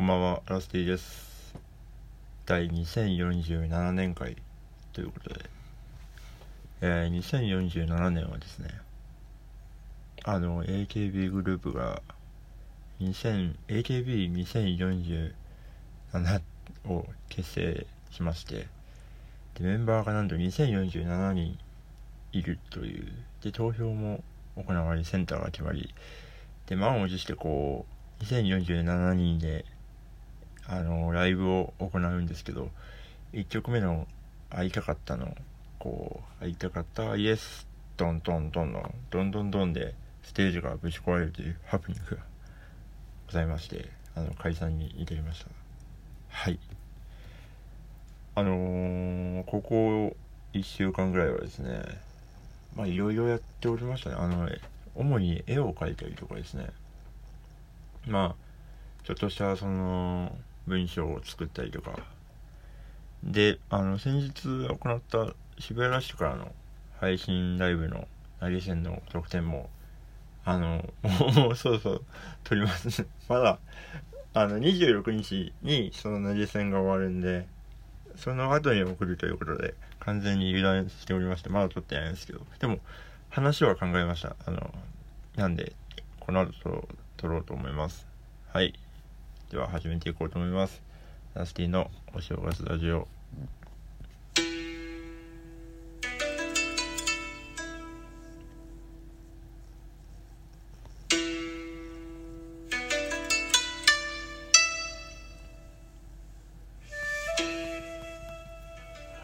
こんばんは、ラスティです。第2047年会ということで、えー、2047年はですね、あの、AKB グループが、2000 AKB2047 を結成しまして、で、メンバーがなんと2047人いるという、で、投票も行われ、センターが決まり、で、満を持してこう、2047人で、あの、ライブを行うんですけど、1曲目の会いたかったの、こう、会いたかった、イエス、ドンドンドンの、ドンドンドンで、ステージがぶち壊れるというハプニングがございまして、あの、解散に至りました。はい。あのー、ここ1週間ぐらいはですね、まあ、いろいろやっておりましたね。あの、主に絵を描いたりとかですね。まあ、ちょっとしたその文章を作ったりとか。で、あの、先日行った渋谷ラッシュからの配信ライブの投げ銭の特典も、あの、も うそうそう、撮ります。まだ、あの、26日にその投げ銭が終わるんで、その後に送るということで、完全に油断しておりまして、まだ撮ってないんですけど、でも、話は考えました。あの、なんで、この後撮撮ろうと思います。はい。では、始めていこうと思います。ラスティのお正月ラジオ。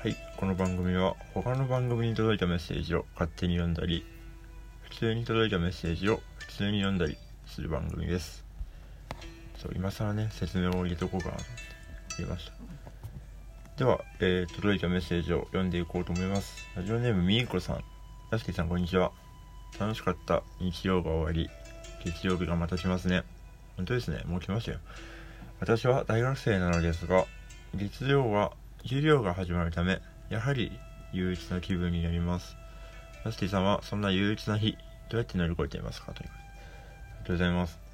はい、この番組は他の番組に届いたメッセージを勝手に読んだり普通に届いたメッセージを普通に読んだりする番組ですそう今更ね説明を入れとこうかなと思って入れました。では、えー、届いたメッセージを読んでいこうと思います。ラジオネームみーこさん。やすけさんこんにちは。楽しかった日曜が終わり。月曜日がまた来ますね。本当ですね。もう来ましたよ。私は大学生なのですが月曜は授業が始まるためやはり憂鬱な気分になります。ラスティさんはそんな憂鬱な日どうやって乗り越えていますか？ということで。ありがとうございます。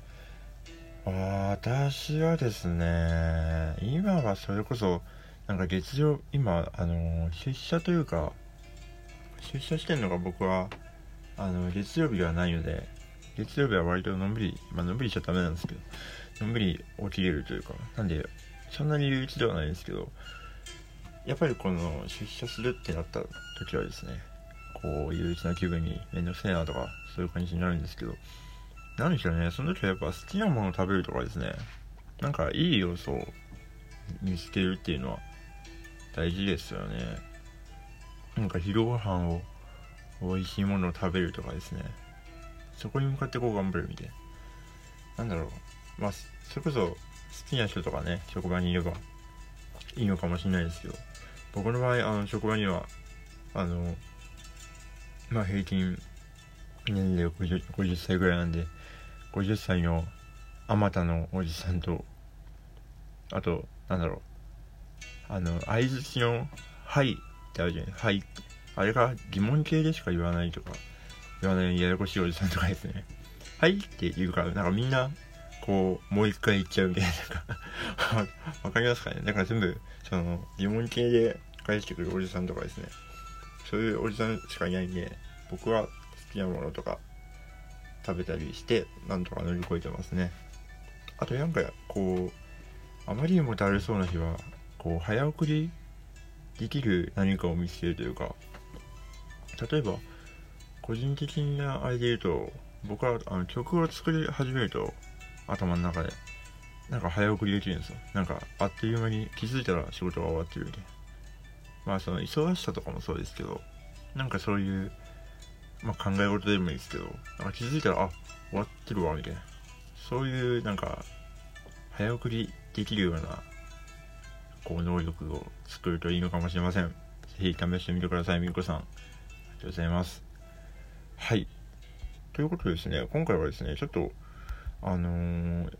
私はですね今はそれこそなんか月曜今あの出社というか出社してんのが僕はあの月曜日がないので月曜日は割とのんびりまあのんびりしちゃダメなんですけどのんびり起きれるというかなんでそんなに憂鬱ではないんですけどやっぱりこの出社するってなった時はですねこう憂鬱な気分にめんどくせえなとかそういう感じになるんですけど何でしょうねその時はやっぱ好きなものを食べるとかですね。なんかいい要素を見つけるっていうのは大事ですよね。なんか昼ご飯を美味しいものを食べるとかですね。そこに向かってこう頑張るみたいな。なんだろう。まあそれこそ好きな人とかね職場にいればいいのかもしれないですけど。僕の場合あの職場にはあのまあ平均年齢 50, 50歳ぐらいなんで50歳のあまたのおじさんとあとなんだろう。あの相づちの「はい」ってあるじゃない「はい」あれが疑問形でしか言わないとか言わないややこしいおじさんとかですね「はい」って言うからなんかみんなこうもう一回言っちゃうみたいな。わ かりますかね。だから全部その疑問形で返してくるおじさんとかですね。そういうおじさんしかいないんで僕はきなものとか食べたりしてなんとか乗り越えてますね。あとなんかこうあまりにもだるそうな日はこう早送りできる何かを見つけるというか例えば個人的なあれで言うと僕はあの曲を作り始めると頭の中でなんか早送りできるんですよ。なんかあっという間に気づいたら仕事が終わってるみたいな。まあその忙しさとかもそうですけどなんかそういうまあ考え事でもいいですけどなんか気づいたらあ終わってるわみたいな。そういうなんか早送りできるようなこう能力を作るといいのかもしれません。ぜひ試してみてくださいみこさん。ありがとうございます。はい。ということでですね今回はですねちょっとあのー、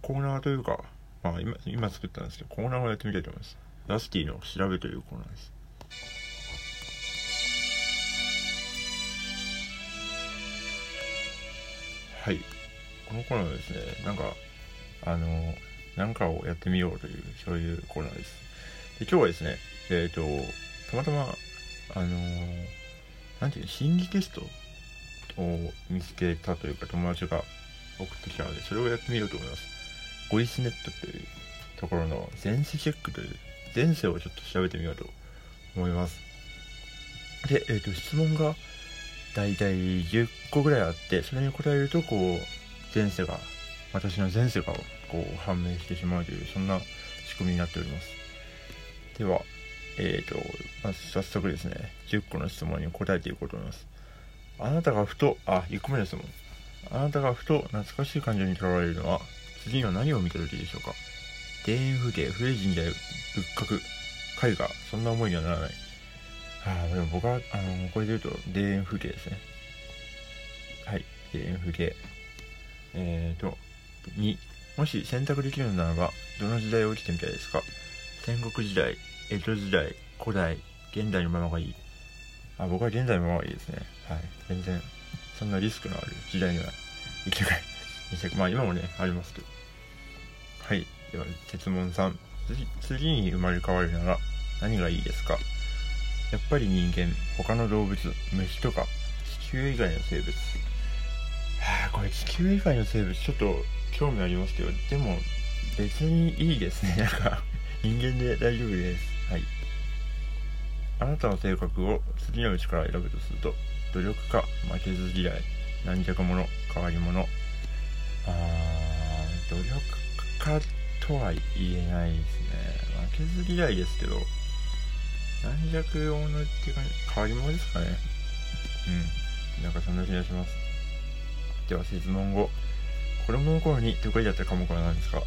コーナーというか、まあ今、今作ったんですけど、コーナーをやってみたいと思います。ラスティの調べというコーナーです。はい。このコーナーはですね、なんか、あのなんかをやってみようというそういうコーナーです。で今日はですねえっ、とたまたまあのなんていうの心理テストを見つけたというか友達が送ってきたのでそれをやってみようと思います。ボイスネットというところの前世チェックという前世をちょっと調べてみようと思います。で、えっ、と質問がだいたい10個ぐらいあってそれに答えるとこう前世が私の前世がこう判明してしまうというそんな仕組みになっております。ではえっ、と、まず早速ですね10個の質問に答えていこうと思います。あなたがふとあ1個目の質問。あなたがふと懐かしい感情にとらわれるのは次には何を見た時でしょうか。田園風景古い神社仏閣絵画。そんな思いにはならない。ああでも僕はあのこれで言うと田園風景ですね。はい田園風景。えーと2もし選択できるのならばどの時代を生きてみたいですか？戦国時代江戸時代古代現代のままがいい。あ僕は現代のままがいいですね。はい全然そんなリスクのある時代には生きてない。まあ今もねありますけど。はいでは質問3次次に生まれ変わるなら何がいいですか？やっぱり人間他の動物虫とか地球以外の生物。はあこれ地球以外の生物ちょっと興味ありますけどでも別にいいですね。なんか人間で大丈夫です。はい。あなたの性格を次のうちから選ぶとすると努力家負けず嫌い軟弱者変わり者。あー努力家とは言えないですね。負けず嫌いですけど軟弱者っていうか変わり者ですかね。うん。なんかそんな気がします。では質問後子供の頃に得意だった科目は何ですか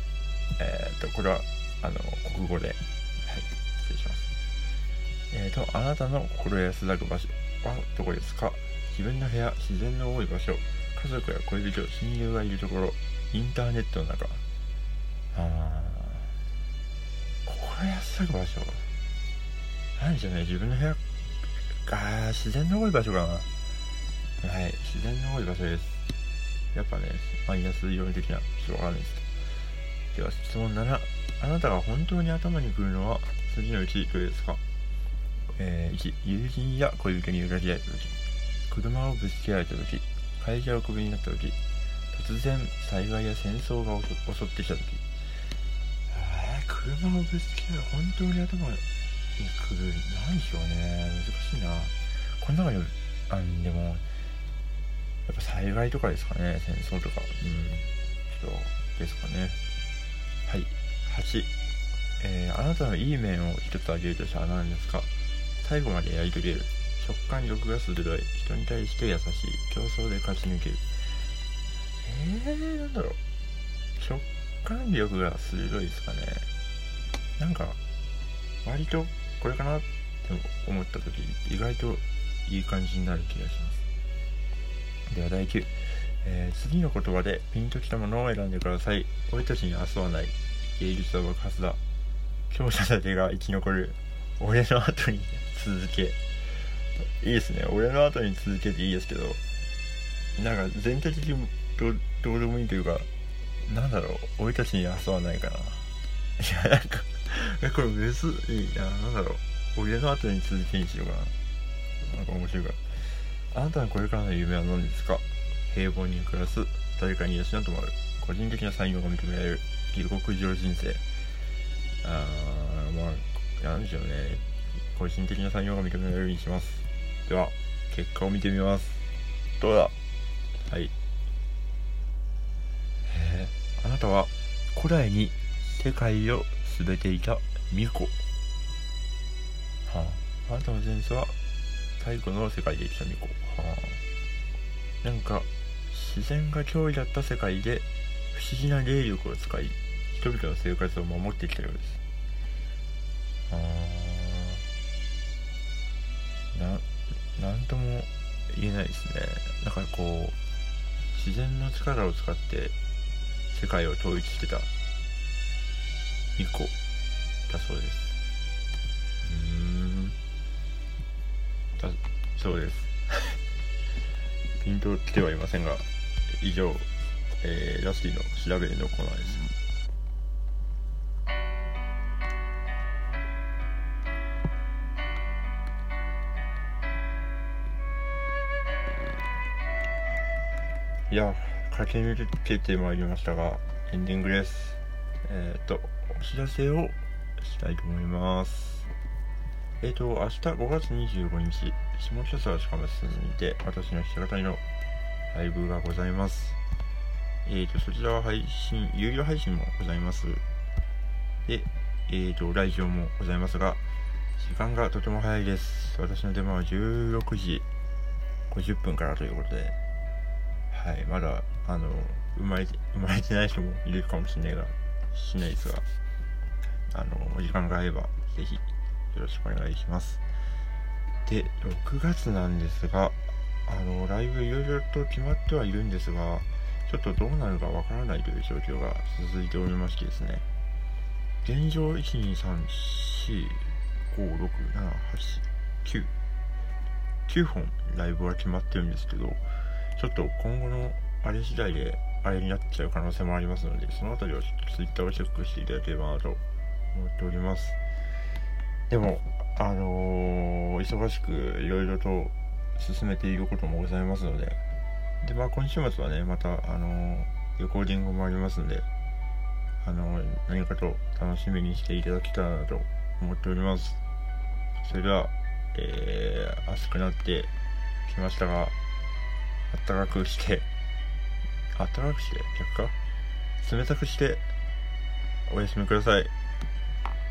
えっ、ー、とこれはあの国語で。はい。失礼します。えっ、ー、とあなたの心安らぐ場所はどこですか？自分の部屋自然の多い場所家族や恋人親友がいるところインターネットの中。あー。心安らぐ場所？なんでしょうね。自分の部屋が自然の多い場所かな。はい。自然の多い場所です。やっぱねマイナスイオン的な人わかんないです。では質問7あなたが本当に頭にくるのは次のうちどれですか？えー、1友人や恋人に裏切られた時。車をぶつけられた時。会社をクビになった時。突然災害や戦争が襲ってきた時。えー、車をぶつけられ本当に頭にくる。何でしょうね。難しいな。この中にあんでもやっぱ災害とかですかね。戦争とか。うん。人ですかね。はい。8えー、あなたのいい面を一つ挙げるとしたら何ですか？最後までやり遂げる。食感力が鋭い人に対して優しい。競争で勝ち抜ける。えー、なんだろう。食感力が鋭いですかね。なんか割とこれかなって思った時意外といい感じになる気がします。では第9、えー、次の言葉でピンときたものを選んでください。俺たちに明日はない芸術は爆発だ強者だけが生き残る。俺の後に続け。いいですね。俺の後に続けていいですけど。なんか全体的にどうでもいいというかなんだろう。俺たちに明日はないかな。いやなんかえこれ別にいやなんだろう。俺の後に続けにしようかな。なんか面白いから。あなたのこれからの夢は何ですか？平凡に暮らす誰かに養ってもらう個人的な才能が認められる。下克上人生。あーまあなんでしょうね。個人的な才能が認められるようにします。では結果を見てみます。どうだ？はい。えあなたは古代に世界を全ていた巫女はああなたの前世は最古の世界で生きた巫女はあなんか自然が脅威だった世界で不思議な霊力を使い人々の生活を守ってきたようですあななんとも言えないですねなんかこう自然の力を使って世界を統一してた以降だそうです。うん。だそうです。ピンと来てはいませんが以上、えー、ラスティの調べのコーナーです、いや、駆け抜けてまいりましたが、エンディングです。えっ、ー、と、知らせをしたいと思います。えっ、ー、と、明日5月25日、下北沢鹿松にて、私の弾き語りのライブがございます。えっ、ー、と、そちらは配信、有料配信もございます。で、えっ、と、来場もございますが、時間がとても早いです。私の出番は16時50分からということで、はい、まだ、あの、生まれて、生まれてない人もいるかもしれないが、しないですが、あの、お時間が合えば、ぜひ、よろしくお願いします。で、6月なんですが、あの、ライブいろいろと決まってはいるんですが、ちょっとどうなるかわからないという状況が続いておりましてですね、現状、1、2、3、4、5、6、7、8、9、9本ライブは決まってるんですけど、ちょっと今後のあれ次第であれになっちゃう可能性もありますので、そのあたりを Twitter をチェックしていただければなと思っております。でも、あのー、忙しくいろいろと進めていることもございますので、で、まあ今週末はね、また、あのー、レコーディングもありますんで、あのー、何かと楽しみにしていただけたらなと思っております。それでは、えー、暑くなってきましたが、暖かくして、暖かくして逆か？冷たくしてお休みください。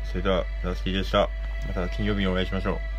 それでは、ラスキーでした。また金曜日にお会いしましょう。